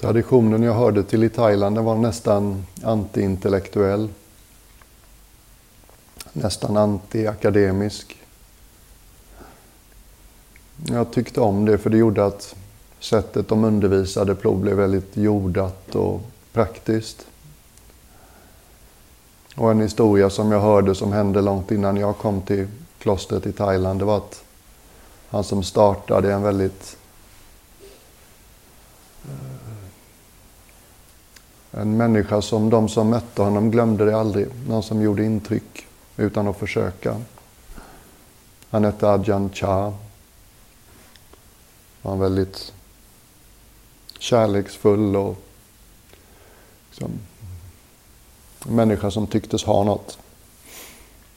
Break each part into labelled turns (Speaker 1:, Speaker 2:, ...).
Speaker 1: Traditionen jag hörde till i Thailand den var nästan antiintellektuell. Nästan antiakademisk. Jag tyckte om det för det gjorde att sättet de undervisade på blev väldigt jordat och praktiskt. Och en historia som jag hörde som hände långt innan jag kom till klostret i Thailand, det var att han som startade en väldigt eh, en människa som de som mötte honom glömde det aldrig. Någon som gjorde intryck utan att försöka. Han hette Ajahn Chah. Han var väldigt kärleksfull och liksom, en människa som tycktes ha något.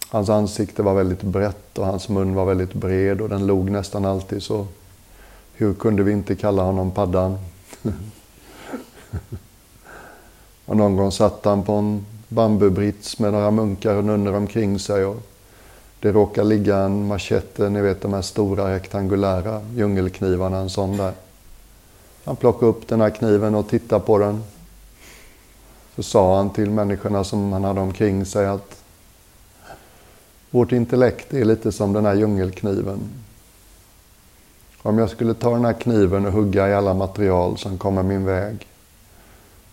Speaker 1: Hans ansikte var väldigt brett och hans mun var väldigt bred och den log nästan alltid så hur kunde vi inte kalla honom Paddan? och någon gång satt han på en bambubrits med några munkar och nunnor omkring sig och det råkade ligga en machete, ni vet de här stora rektangulära djungelknivarna, en sån där. Han plockade upp den här kniven och tittade på den. Så sa han till människorna som han hade omkring sig att vårt intellekt är lite som den här djungelkniven. Om jag skulle ta den här kniven och hugga i alla material som kommer min väg,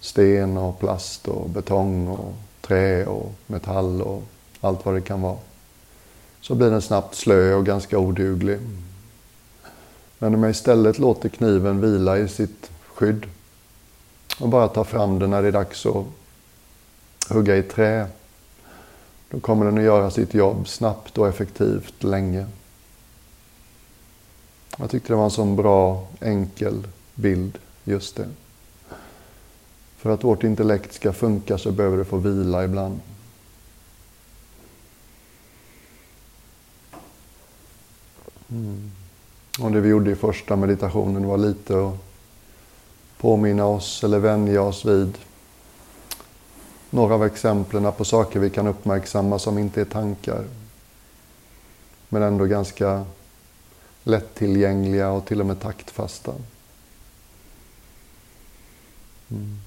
Speaker 1: sten och plast och betong och trä och metall och allt vad det kan vara, så blir den snabbt slö och ganska oduglig. Men om jag istället låter kniven vila i sitt skydd och bara tar fram den när det är dags att hugga i trä, då kommer den att göra sitt jobb snabbt och effektivt länge. Jag tyckte det var en sån bra, enkel bild, just det. För att vårt intellekt ska funka så behöver det få vila ibland. Mm. Och det vi gjorde i första meditationen var lite att påminna oss eller vänja oss vid några av exemplen på saker vi kan uppmärksamma som inte är tankar. Men ändå ganska lättillgängliga och till och med taktfasta. Mm.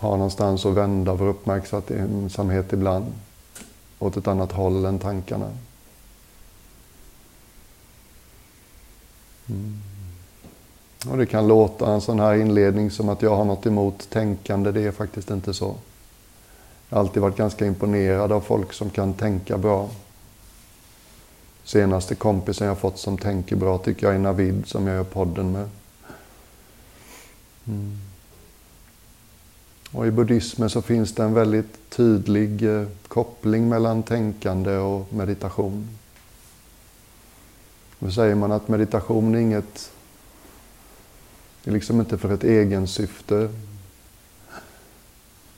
Speaker 1: Ha någonstans att vända vår uppmärksamhet ibland åt ett annat håll än tankarna. Mm. Och det kan låta en sån här inledning som att jag har något emot tänkande. Det är faktiskt inte så. Jag har alltid varit ganska imponerad av folk som kan tänka bra. Senaste kompisen jag fått som tänker bra tycker jag är Navid som jag gör podden med. Mm. Och i buddhismen så finns det en väldigt tydlig eh, koppling mellan tänkande och meditation. Då säger man att meditation är inget, det är liksom inte för ett egensyfte.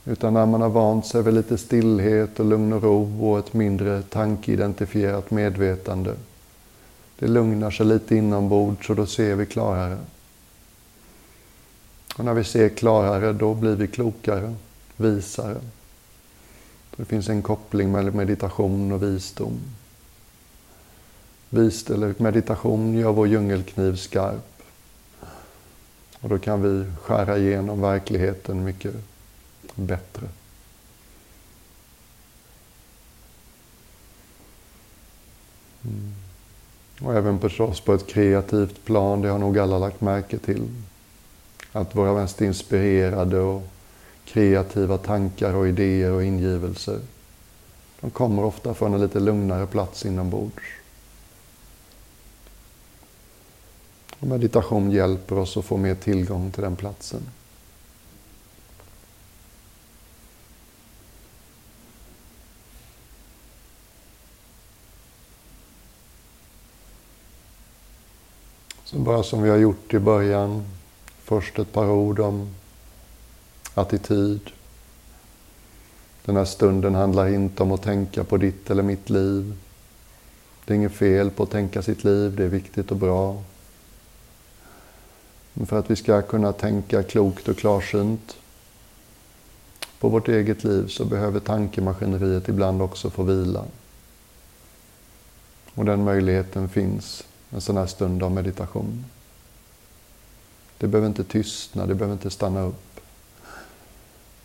Speaker 1: Utan när man har vant sig vid lite stillhet och lugn och ro och ett mindre tankeidentifierat medvetande. Det lugnar sig lite inombords och då ser vi klarare. Och när vi ser klarare, då blir vi klokare, visare. Det finns en koppling mellan meditation och visdom. Vist eller meditation gör vår djungelkniv skarp. Och då kan vi skära igenom verkligheten mycket bättre. Mm. Och även förstås på ett kreativt plan, det har nog alla lagt märke till. Att våra mest inspirerade och kreativa tankar och idéer och ingivelser, de kommer ofta från en lite lugnare plats inombords. Och meditation hjälper oss att få mer tillgång till den platsen. Så bara som vi har gjort i början, först ett par ord om attityd. Den här stunden handlar inte om att tänka på ditt eller mitt liv. Det är inget fel på att tänka sitt liv, det är viktigt och bra. Men för att vi ska kunna tänka klokt och klarsynt på vårt eget liv så behöver tankemaskineriet ibland också få vila. Och den möjligheten finns en sån här stund av meditation. Det behöver inte tystna, det behöver inte stanna upp.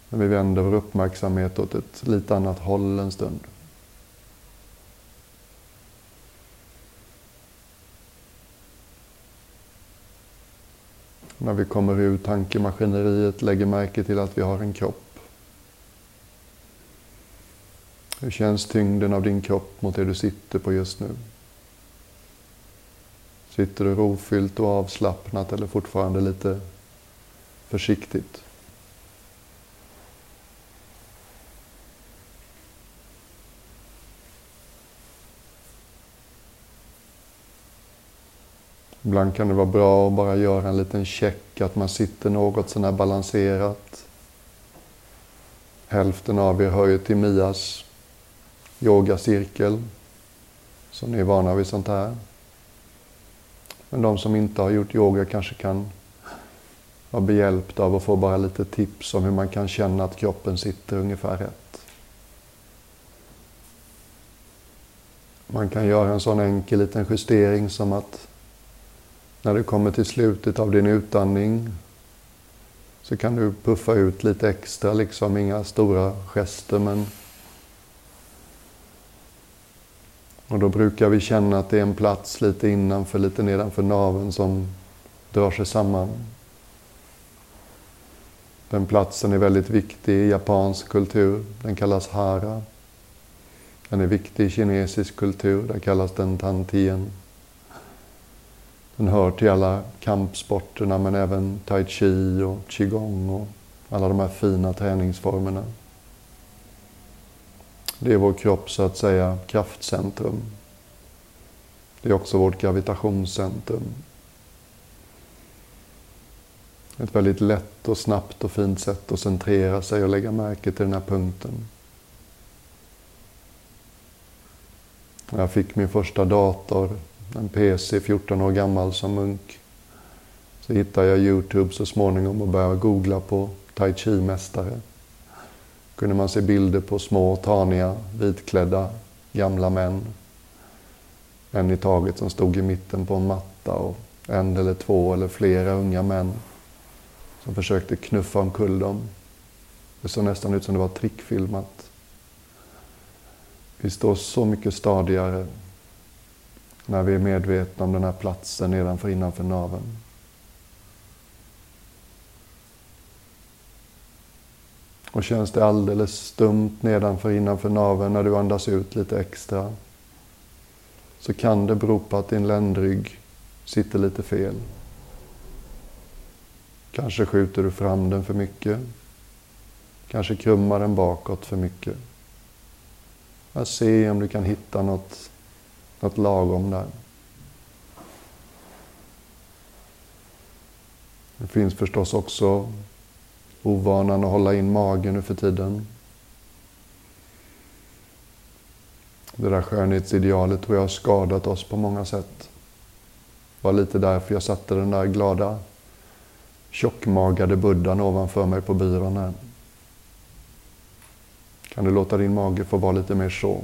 Speaker 1: Men vi vänder vår uppmärksamhet åt ett lite annat håll en stund. När vi kommer ur tankemaskineriet lägger märke till att vi har en kropp. Hur känns tyngden av din kropp mot det du sitter på just nu? Sitter du rofyllt och avslappnat eller fortfarande lite försiktigt? Ibland kan det vara bra att bara göra en liten check, att man sitter något sånär balanserat. Hälften av er hör ju till Mias yogacirkel, så ni är vana vid sånt här. Men de som inte har gjort yoga kanske kan vara behjälpta av att få bara lite tips om hur man kan känna att kroppen sitter ungefär rätt. Man kan göra en sån enkel liten justering som att när du kommer till slutet av din utandning så kan du puffa ut lite extra, liksom inga stora gester men och då brukar vi känna att det är en plats lite innanför, lite nedanför naven som drar sig samman. Den platsen är väldigt viktig i japansk kultur. Den kallas hara. Den är viktig i kinesisk kultur. Där kallas den tantien. Den hör till alla kampsporterna men även tai chi och qigong och alla de här fina träningsformerna. Det är vår kropp så att säga kraftcentrum. Det är också vårt gravitationscentrum. Ett väldigt lätt och snabbt och fint sätt att centrera sig och lägga märke till den här punkten. När jag fick min första dator en PC 14 år gammal som munk. Så hittade jag Youtube så småningom och började googla på tai chi-mästare kunde man se bilder på små, taniga, vitklädda, gamla män. En i taget som stod i mitten på en matta och en eller två eller flera unga män som försökte knuffa omkull dem. Det såg nästan ut som det var trickfilmat. Vi står så mycket stadigare när vi är medvetna om den här platsen nedanför innanför naveln. Och känns det alldeles stumt nedanför innanför naveln när du andas ut lite extra så kan det bero på att din ländrygg sitter lite fel. Kanske skjuter du fram den för mycket. Kanske krummar den bakåt för mycket. Jag se om du kan hitta något något lagom där. Det finns förstås också ovanan att hålla in magen nu för tiden. Det där skönhetsidealet tror jag har skadat oss på många sätt. Det var lite därför jag satte den där glada tjockmagade buddhan ovanför mig på byrån här. Kan du låta din mage få vara lite mer så?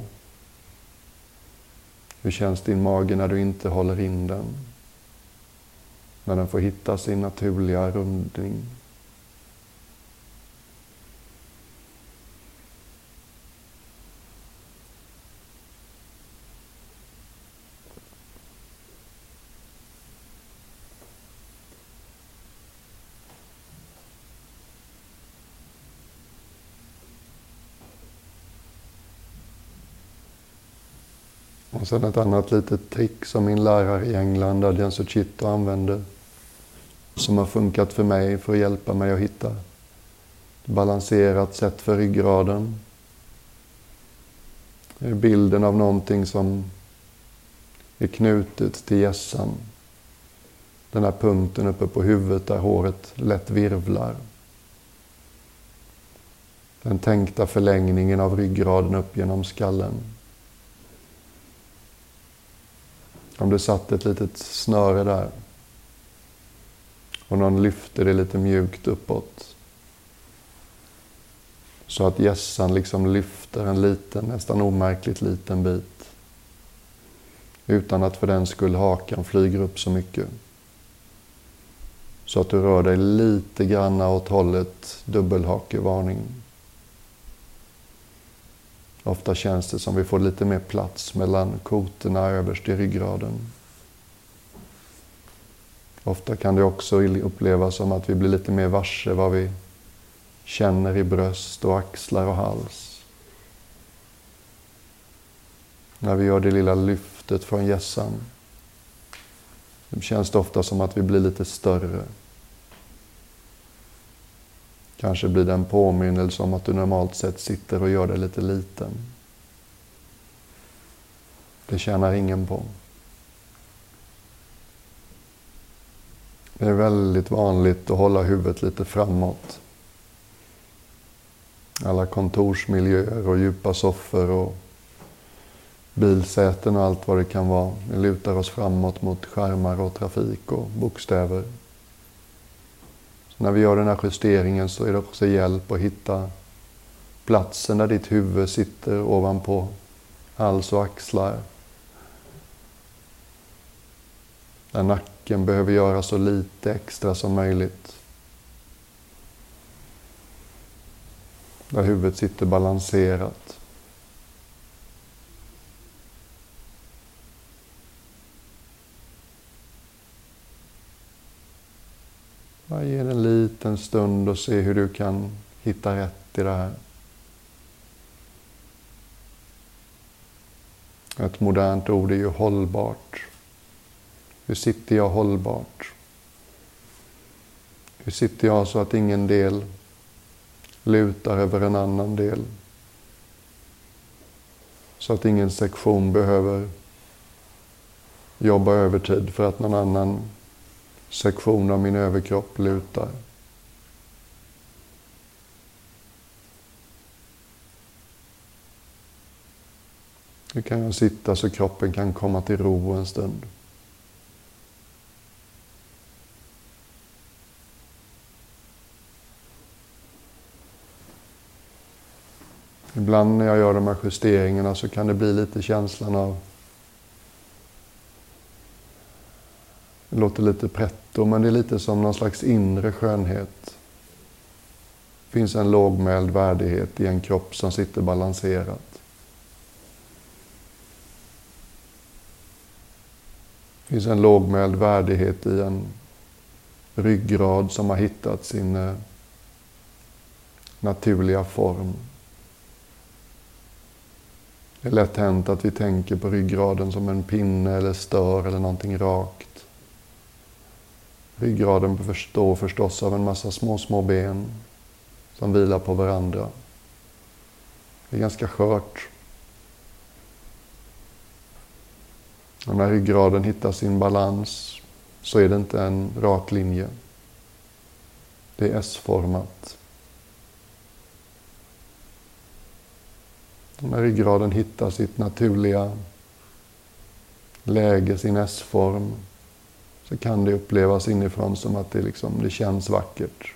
Speaker 1: Hur känns din mage när du inte håller in den? När den får hitta sin naturliga rundning. Och sen ett annat litet trick som min lärare i England, Adrian Suchito, använde. Som har funkat för mig för att hjälpa mig att hitta ett balanserat sätt för ryggraden. Det är bilden av någonting som är knutet till hjässan. Den här punkten uppe på huvudet där håret lätt virvlar. Den tänkta förlängningen av ryggraden upp genom skallen. Om du satt ett litet snöre där och någon lyfte det lite mjukt uppåt. Så att gässan liksom lyfter en liten, nästan omärkligt liten bit. Utan att för den skull hakan flyger upp så mycket. Så att du rör dig lite granna åt hållet dubbelhakevarning. Ofta känns det som vi får lite mer plats mellan kotorna överst i ryggraden. Ofta kan det också upplevas som att vi blir lite mer varse vad vi känner i bröst och axlar och hals. När vi gör det lilla lyftet från gässan. Det känns det ofta som att vi blir lite större. Kanske blir det en påminnelse om att du normalt sett sitter och gör dig lite liten. Det tjänar ingen på. Det är väldigt vanligt att hålla huvudet lite framåt. Alla kontorsmiljöer och djupa soffor och bilsäten och allt vad det kan vara. Vi lutar oss framåt mot skärmar och trafik och bokstäver. När vi gör den här justeringen så är det också hjälp att hitta platsen där ditt huvud sitter ovanpå hals och axlar. Där nacken behöver göra så lite extra som möjligt. Där huvudet sitter balanserat. Bara ge det en liten stund och se hur du kan hitta rätt i det här. Ett modernt ord är ju hållbart. Hur sitter jag hållbart? Hur sitter jag så att ingen del lutar över en annan del? Så att ingen sektion behöver jobba övertid för att någon annan sektion av min överkropp lutar. Nu kan jag sitta så kroppen kan komma till ro en stund. Ibland när jag gör de här justeringarna så kan det bli lite känslan av Det låter lite då, men det är lite som någon slags inre skönhet. Det finns en lågmäld värdighet i en kropp som sitter balanserat. Det finns en lågmäld värdighet i en ryggrad som har hittat sin eh, naturliga form. Det är lätt hänt att vi tänker på ryggraden som en pinne eller stör eller någonting rakt. Ryggraden består förstås av en massa små, små ben som vilar på varandra. Det är ganska skört. Och när ryggraden hittar sin balans så är det inte en rak linje. Det är S-format. När ryggraden hittar sitt naturliga läge, sin S-form, så kan det upplevas inifrån som att det, liksom, det känns vackert.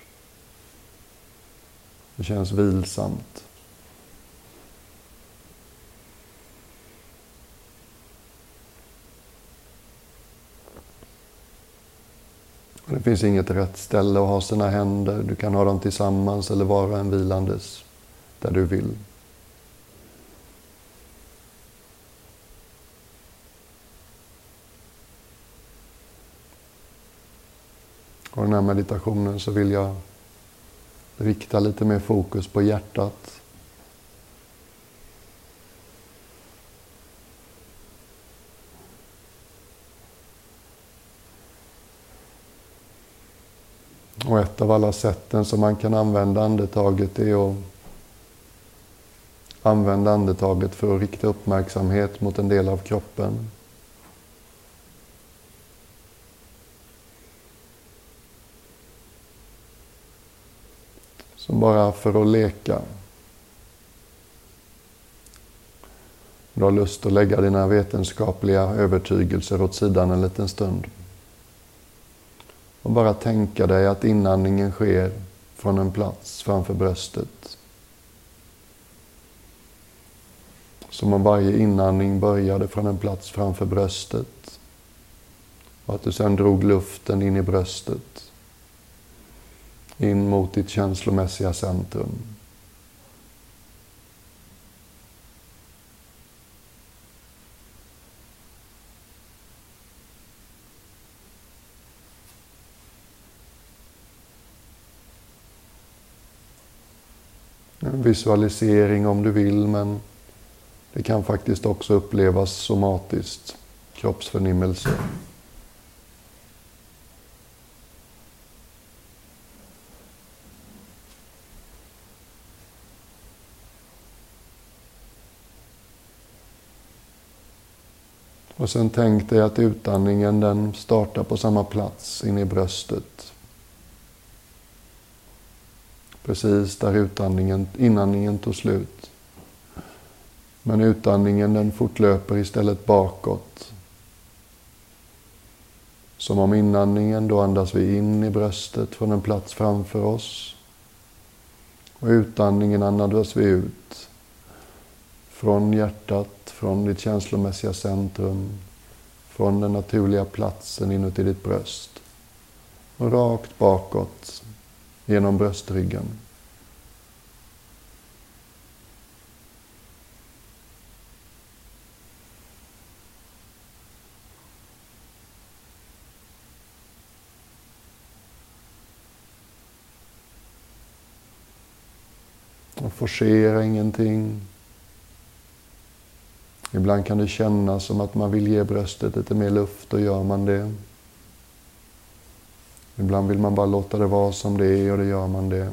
Speaker 1: Det känns vilsamt. Det finns inget rätt ställe att ha sina händer. Du kan ha dem tillsammans eller vara en vilandes där du vill. Av den här meditationen så vill jag rikta lite mer fokus på hjärtat. Och ett av alla sätten som man kan använda andetaget är att använda andetaget för att rikta uppmärksamhet mot en del av kroppen. Som bara för att leka. Du har lust att lägga dina vetenskapliga övertygelser åt sidan en liten stund. Och bara tänka dig att inandningen sker från en plats framför bröstet. Som om varje inandning började från en plats framför bröstet. Och att du sedan drog luften in i bröstet in mot ditt känslomässiga centrum. En visualisering om du vill, men det kan faktiskt också upplevas somatiskt, kroppsförnimmelse. Och sen tänk dig att utandningen den startar på samma plats inne i bröstet. Precis där utandningen, inandningen tog slut. Men utandningen den fortlöper istället bakåt. Som om inandningen, då andas vi in i bröstet från en plats framför oss. Och utandningen andas vi ut. Från hjärtat, från ditt känslomässiga centrum, från den naturliga platsen inuti ditt bröst. Och rakt bakåt genom bröstryggen. Och forcera ingenting. Ibland kan det kännas som att man vill ge bröstet lite mer luft och gör man det. Ibland vill man bara låta det vara som det är och då gör man det.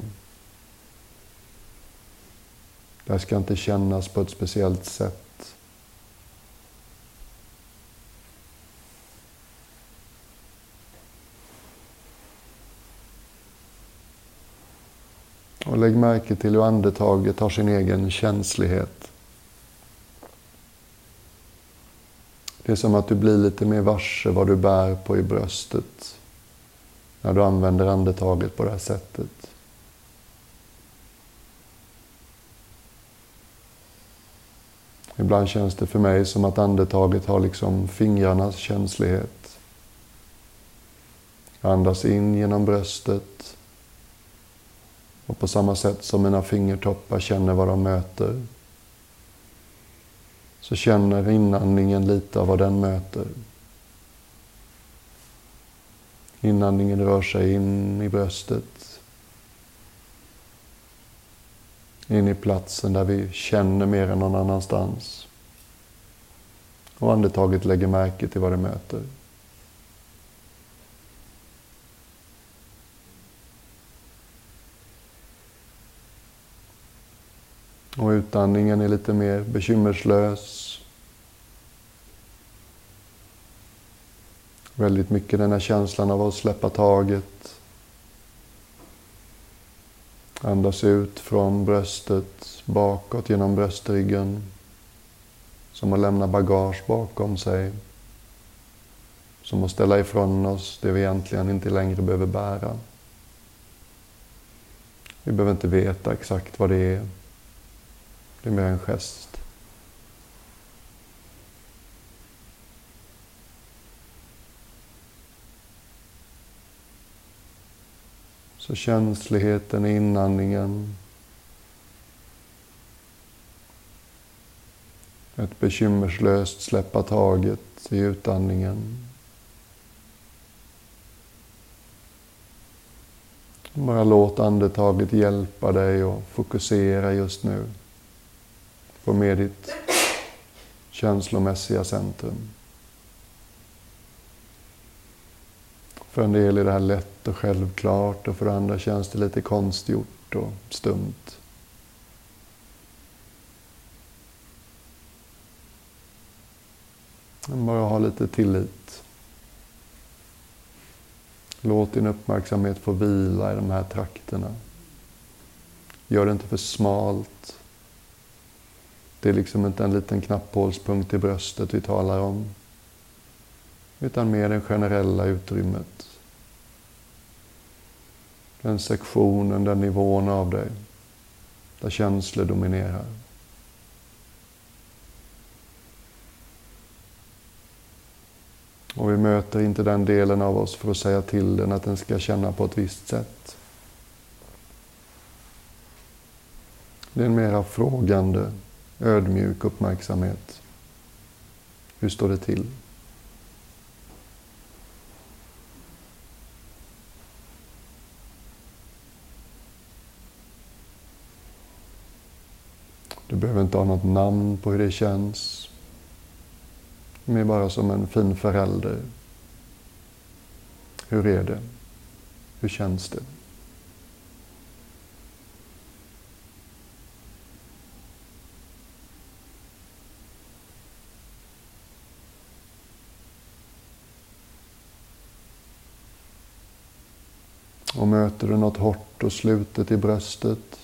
Speaker 1: Det här ska inte kännas på ett speciellt sätt. Och lägg märke till hur andetaget har sin egen känslighet. Det är som att du blir lite mer varse vad du bär på i bröstet när du använder andetaget på det här sättet. Ibland känns det för mig som att andetaget har liksom fingrarnas känslighet. Jag andas in genom bröstet och på samma sätt som mina fingertoppar känner vad de möter så känner inandningen lite av vad den möter. Inandningen rör sig in i bröstet. In i platsen där vi känner mer än någon annanstans. Och andetaget lägger märke till vad det möter. Och utandningen är lite mer bekymmerslös. Väldigt mycket den här känslan av att släppa taget. Andas ut från bröstet, bakåt genom bröstryggen. Som att lämna bagage bakom sig. Som att ställa ifrån oss det vi egentligen inte längre behöver bära. Vi behöver inte veta exakt vad det är. Det är mer en gest. Så känsligheten i inandningen. Ett bekymmerslöst släppa taget i utandningen. Bara låt andetaget hjälpa dig att fokusera just nu. Få med ditt känslomässiga centrum. För en del är det här lätt och självklart och för andra känns det lite konstgjort och stumt. Bara ha lite tillit. Låt din uppmärksamhet få vila i de här trakterna. Gör det inte för smalt. Det är liksom inte en liten knapphålspunkt i bröstet vi talar om. Utan mer det generella utrymmet. Den sektionen, den nivån av dig. Där känslor dominerar. Och vi möter inte den delen av oss för att säga till den att den ska känna på ett visst sätt. Det är en mera frågande, ödmjuk uppmärksamhet. Hur står det till? Du behöver inte ha något namn på hur det känns. Mer bara som en fin förälder. Hur är det? Hur känns det? Och möter du något hårt och slutet i bröstet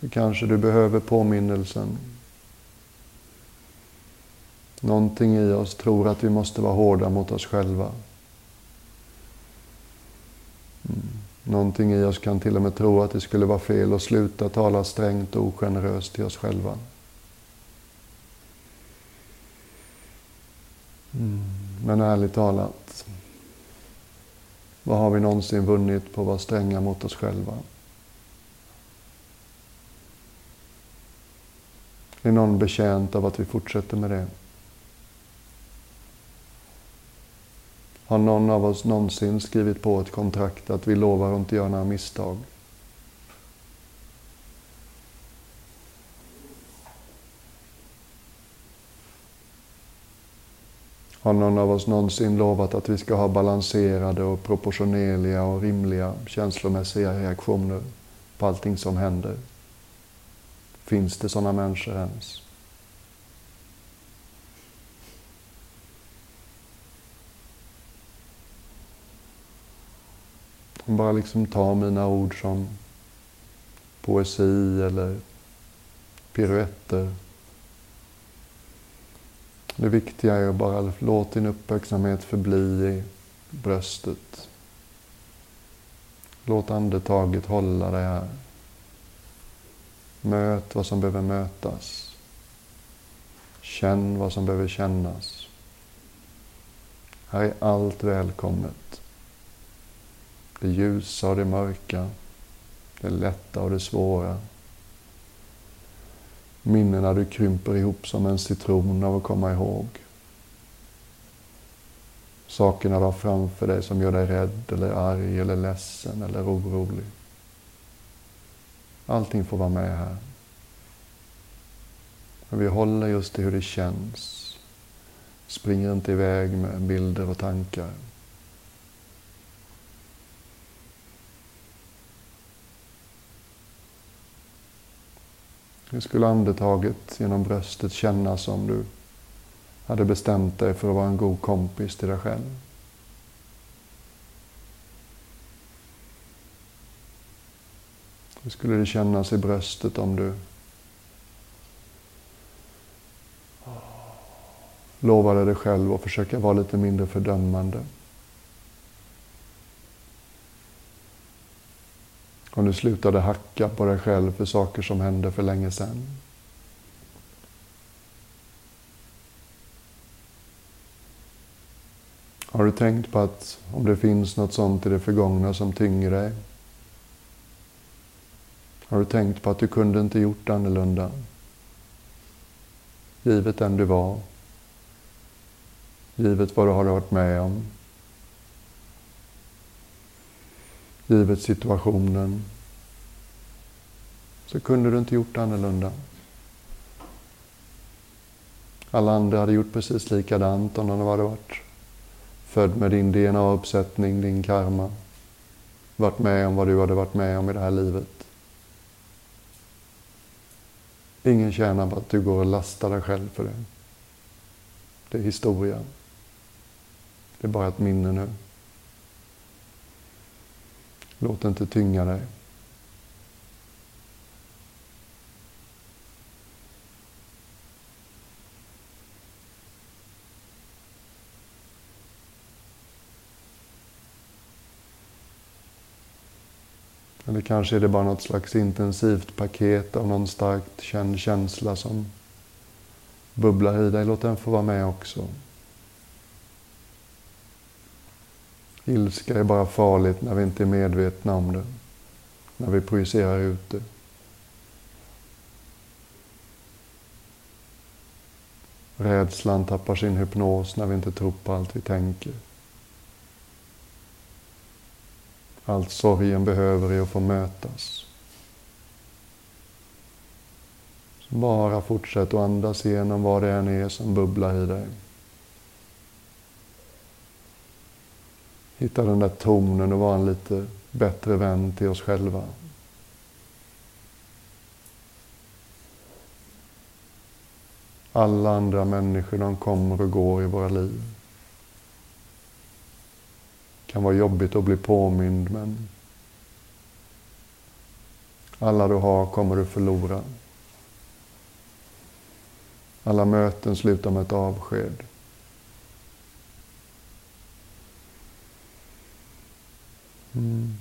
Speaker 1: så kanske du behöver påminnelsen. Någonting i oss tror att vi måste vara hårda mot oss själva. Mm. Någonting i oss kan till och med tro att det skulle vara fel att sluta tala strängt och ogeneröst till oss själva. Mm. Men ärligt talat, vad har vi någonsin vunnit på att vara stränga mot oss själva? Är någon betjänt av att vi fortsätter med det? Har någon av oss någonsin skrivit på ett kontrakt att vi lovar att inte göra några misstag? Har någon av oss någonsin lovat att vi ska ha balanserade och proportionerliga och rimliga känslomässiga reaktioner på allting som händer? Finns det sådana människor ens? Bara liksom ta mina ord som poesi eller piruetter. Det viktiga är att bara låta din uppmärksamhet förbli i bröstet. Låt andetaget hålla dig här. Möt vad som behöver mötas. Känn vad som behöver kännas. Här är allt välkommet. Det ljusa och det mörka. Det lätta och det svåra. Minnena du krymper ihop som en citron av att komma ihåg. Sakerna du har framför dig som gör dig rädd eller arg eller ledsen eller orolig. Allting får vara med här. Men vi håller just i hur det känns. Springer inte iväg med bilder och tankar. Nu skulle andetaget genom bröstet kännas som du hade bestämt dig för att vara en god kompis till dig själv? Hur skulle det kännas i bröstet om du lovade dig själv att försöka vara lite mindre fördömande? Om du slutade hacka på dig själv för saker som hände för länge sedan? Har du tänkt på att om det finns något sånt i det förgångna som tynger dig har du tänkt på att du kunde inte gjort annorlunda? Givet den du var. Givet vad du har varit med om. Givet situationen. Så kunde du inte gjort annorlunda. Alla andra hade gjort precis likadant om de hade varit född med din DNA-uppsättning, din karma. Varit med om vad du hade varit med om i det här livet. Ingen tjänar på att du går och lastar dig själv för det. Det är historia. Det är bara ett minne nu. Låt det inte tynga dig. Eller kanske är det bara något slags intensivt paket av någon starkt känd känsla som bubblar i dig. Låt den få vara med också. Ilska är bara farligt när vi inte är medvetna om det, när vi projicerar ut det. Rädslan tappar sin hypnos när vi inte tror på allt vi tänker. Allt sorgen behöver är att få mötas. Så bara fortsätt att andas igenom vad det än är som bubblar i dig. Hitta den där tonen och vara en lite bättre vän till oss själva. Alla andra människor, de kommer och går i våra liv. Det kan vara jobbigt att bli påmind, men alla du har kommer du förlora. Alla möten slutar med ett avsked. Mm.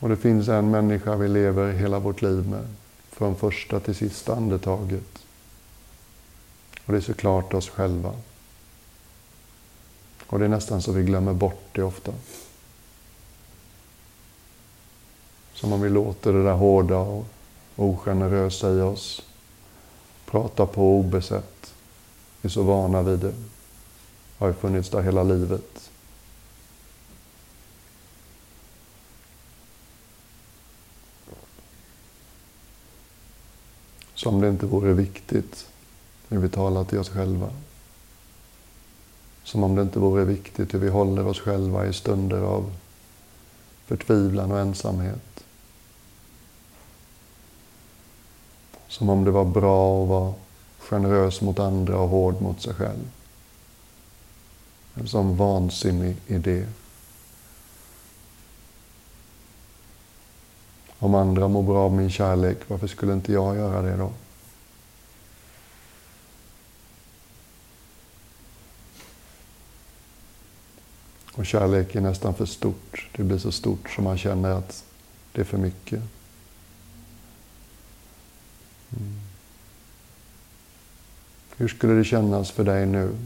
Speaker 1: Och det finns en människa vi lever hela vårt liv med, från första till sista andetaget. Och det är såklart oss själva. Och det är nästan så vi glömmer bort det ofta. Som om vi låter det där hårda och ogenerösa i oss prata på obesett. Vi är så vana vid det. Har ju funnits där hela livet. Som det inte vore viktigt hur vi talar till oss själva. Som om det inte vore viktigt hur vi håller oss själva i stunder av förtvivlan och ensamhet. Som om det var bra att vara generös mot andra och hård mot sig själv. En sån vansinnig idé. Om andra mår bra av min kärlek, varför skulle inte jag göra det då? Och kärlek är nästan för stort. Det blir så stort som man känner att det är för mycket. Mm. Hur skulle det kännas för dig nu?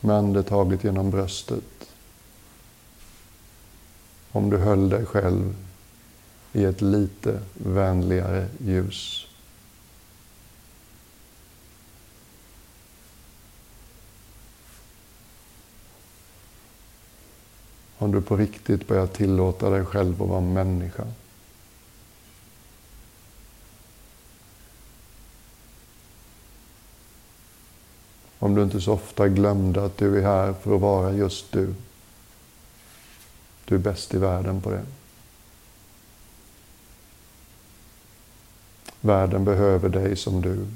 Speaker 1: Med andetaget genom bröstet. Om du höll dig själv i ett lite vänligare ljus. Om du på riktigt börjar tillåta dig själv att vara människa. Om du inte så ofta glömde att du är här för att vara just du. Du är bäst i världen på det. Världen behöver dig som du.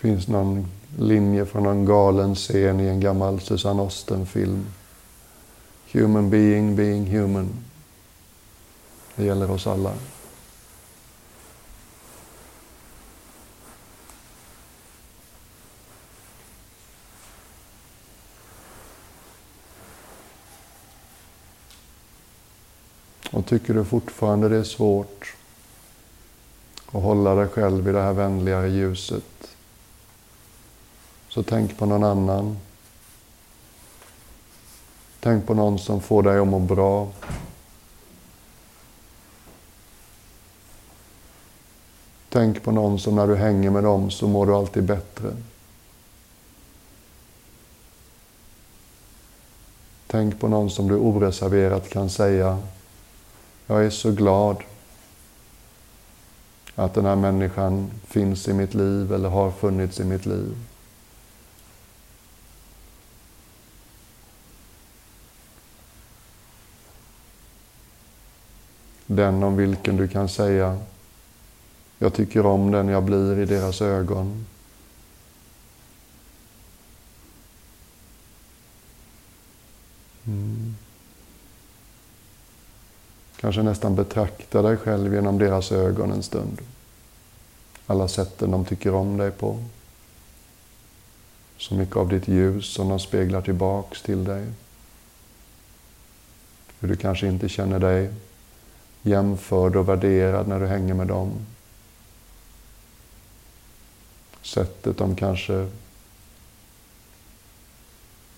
Speaker 1: finns någon linje från någon galen scen i en gammal Susanne Osten-film. Human being, being human. Det gäller oss alla. Och tycker du fortfarande det är svårt att hålla dig själv i det här vänligare ljuset så tänk på någon annan. Tänk på någon som får dig att må bra. Tänk på någon som när du hänger med dem så mår du alltid bättre. Tänk på någon som du oreserverat kan säga Jag är så glad att den här människan finns i mitt liv eller har funnits i mitt liv. Den om vilken du kan säga jag tycker om den jag blir i deras ögon. Mm. Kanske nästan betrakta dig själv genom deras ögon en stund. Alla sätten de tycker om dig på. Så mycket av ditt ljus som de speglar tillbaks till dig. Hur du kanske inte känner dig jämförd och värderad när du hänger med dem sättet de kanske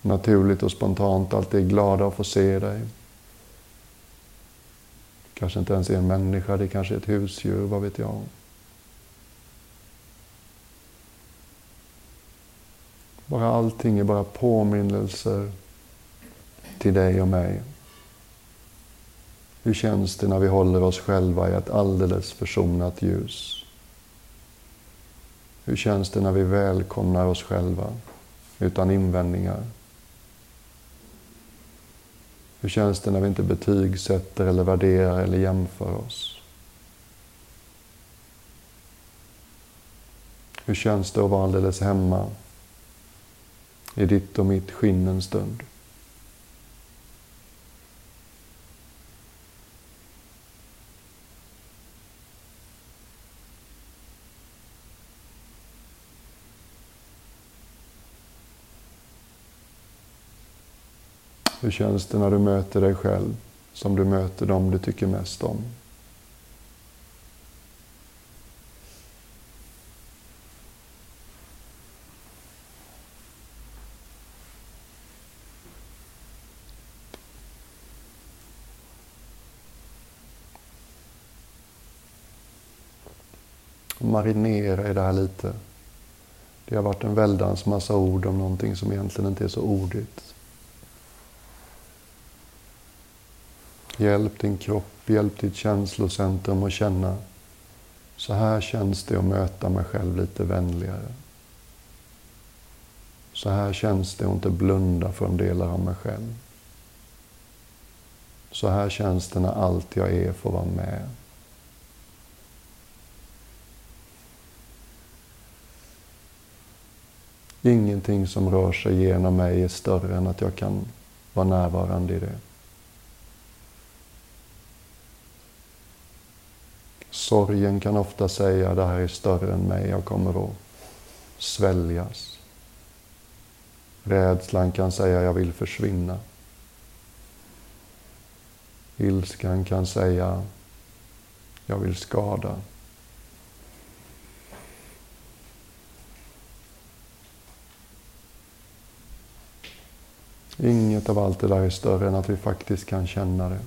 Speaker 1: naturligt och spontant alltid är glada att få se dig. Kanske inte ens är en människa, det kanske är ett husdjur, vad vet jag. Bara allting är bara påminnelser till dig och mig. Hur känns det när vi håller oss själva i ett alldeles försonat ljus? Hur känns det när vi välkomnar oss själva utan invändningar? Hur känns det när vi inte betygsätter eller värderar eller jämför oss? Hur känns det att vara alldeles hemma i ditt och mitt skinn en stund? Hur känns det när du möter dig själv som du möter dem du tycker mest om? Marinera i det här lite. Det har varit en väldans massa ord om någonting som egentligen inte är så ordigt. Hjälp din kropp, hjälp ditt känslocentrum att känna så här känns det att möta mig själv lite vänligare. Så här känns det att inte blunda från delar av mig själv. Så här känns det när allt jag är får vara med. Ingenting som rör sig genom mig är större än att jag kan vara närvarande i det. Sorgen kan ofta säga det här är större än mig, jag kommer att sväljas. Rädslan kan säga jag vill försvinna. Ilskan kan säga jag vill skada. Inget av allt det där är större än att vi faktiskt kan känna det.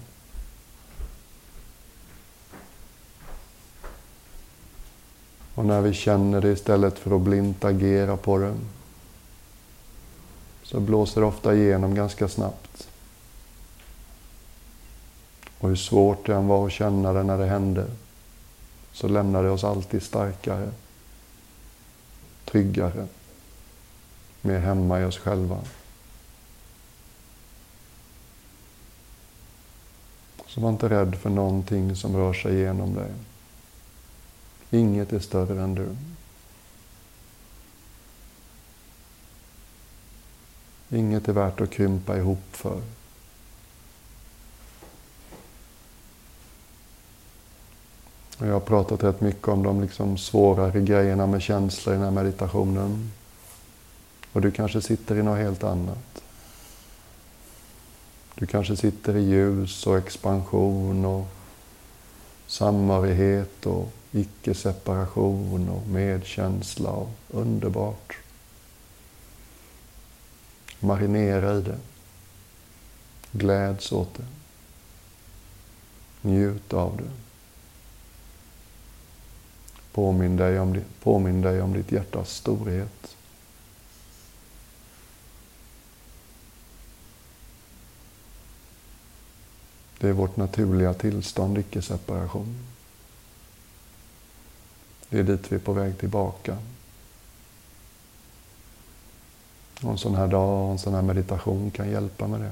Speaker 1: Och när vi känner det istället för att blint agera på det så blåser det ofta igenom ganska snabbt. Och hur svårt det än var att känna det när det hände så lämnar det oss alltid starkare, tryggare, mer hemma i oss själva. Så var inte rädd för någonting som rör sig igenom dig. Inget är större än du. Inget är värt att krympa ihop för. Jag har pratat rätt mycket om de liksom svårare grejerna med känslor i den här meditationen. Och du kanske sitter i något helt annat. Du kanske sitter i ljus och expansion och samhörighet och icke-separation och medkänsla och underbart. Marinera i det. Gläds åt det. Njut av det. Påminn dig om, påminn dig om ditt hjärtas storhet. Det är vårt naturliga tillstånd, icke-separation. Det är dit vi är på väg tillbaka. Och en sån här dag och en sån här meditation kan hjälpa med det.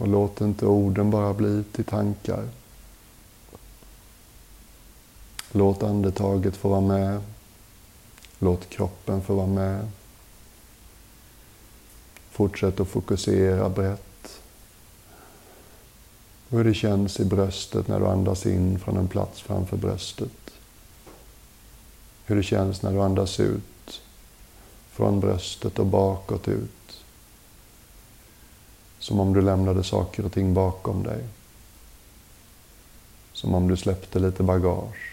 Speaker 1: Och låt inte orden bara bli till tankar. Låt andetaget få vara med. Låt kroppen få vara med. Fortsätt att fokusera brett. Hur det känns i bröstet när du andas in från en plats framför bröstet. Hur det känns när du andas ut från bröstet och bakåt ut. Som om du lämnade saker och ting bakom dig. Som om du släppte lite bagage.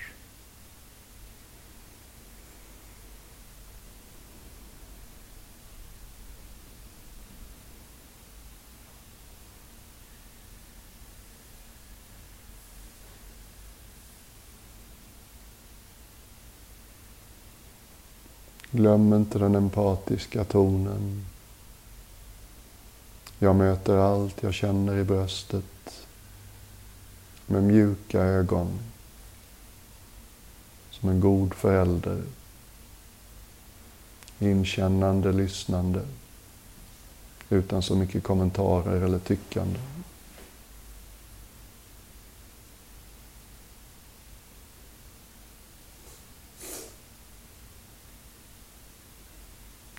Speaker 1: Glöm inte den empatiska tonen. Jag möter allt jag känner i bröstet med mjuka ögon. Som en god förälder. Inkännande, lyssnande. Utan så mycket kommentarer eller tyckande.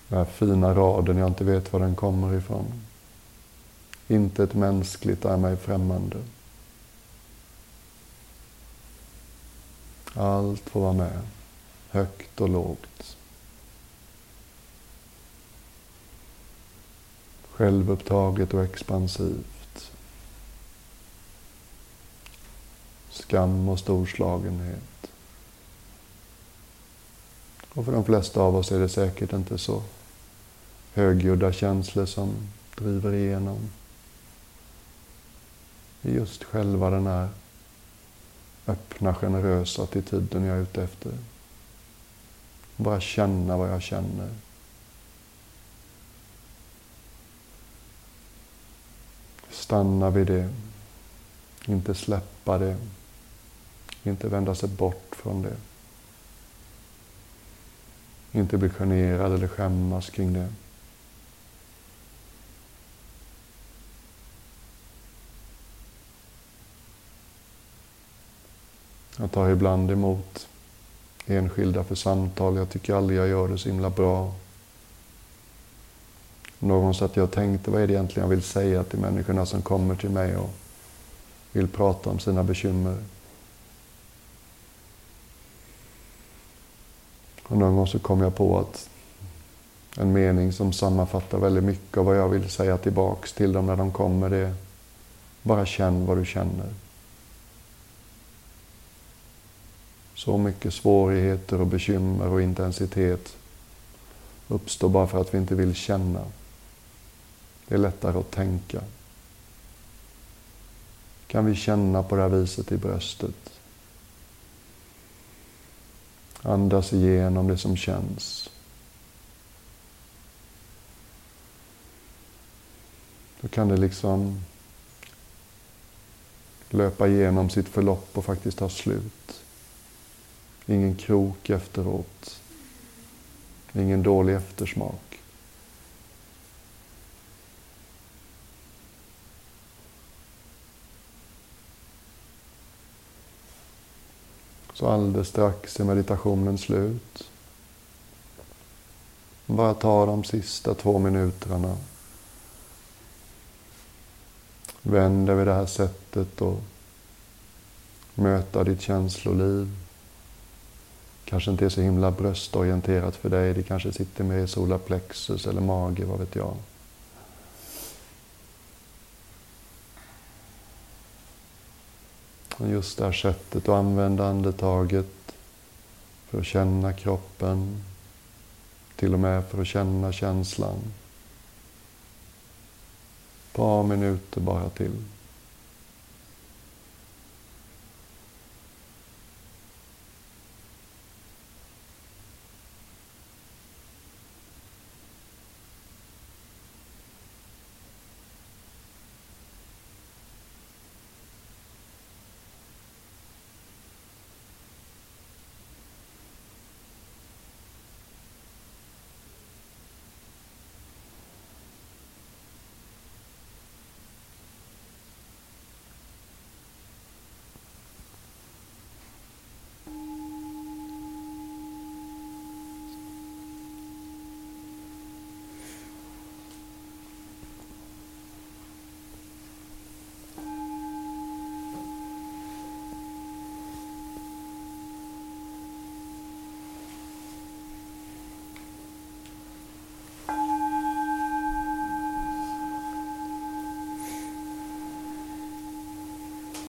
Speaker 1: Den här fina raden, jag inte vet var den kommer ifrån. Inte ett mänskligt är mig främmande. Allt får vara med, högt och lågt. Självupptaget och expansivt. Skam och storslagenhet. Och för de flesta av oss är det säkert inte så högljudda känslor som driver igenom. Det är just själva den här öppna, generösa attityden jag är ute efter. Bara känna vad jag känner. Stanna vid det. Inte släppa det. Inte vända sig bort från det. Inte bli generad eller skämmas kring det. Jag tar ibland emot enskilda för samtal. Jag tycker aldrig jag gör det så himla bra. Någon satt jag och tänkte, vad är det egentligen jag vill säga till människorna som kommer till mig och vill prata om sina bekymmer? Och någon gång så kom jag på att en mening som sammanfattar väldigt mycket av vad jag vill säga tillbaks till dem när de kommer, det är bara känn vad du känner. Så mycket svårigheter och bekymmer och intensitet uppstår bara för att vi inte vill känna. Det är lättare att tänka. Kan vi känna på det här viset i bröstet? Andas igenom det som känns. Då kan det liksom löpa igenom sitt förlopp och faktiskt ta slut. Ingen krok efteråt. Ingen dålig eftersmak. Så alldeles strax är meditationen slut. Bara ta de sista två minuterna. Vänd dig vid det här sättet och möta ditt känsloliv kanske inte är så himla bröstorienterat för dig. Det kanske sitter mer i solarplexus eller mage, vad vet jag. Och just det här sättet att använda andetaget för att känna kroppen, till och med för att känna känslan. Ett par minuter bara till.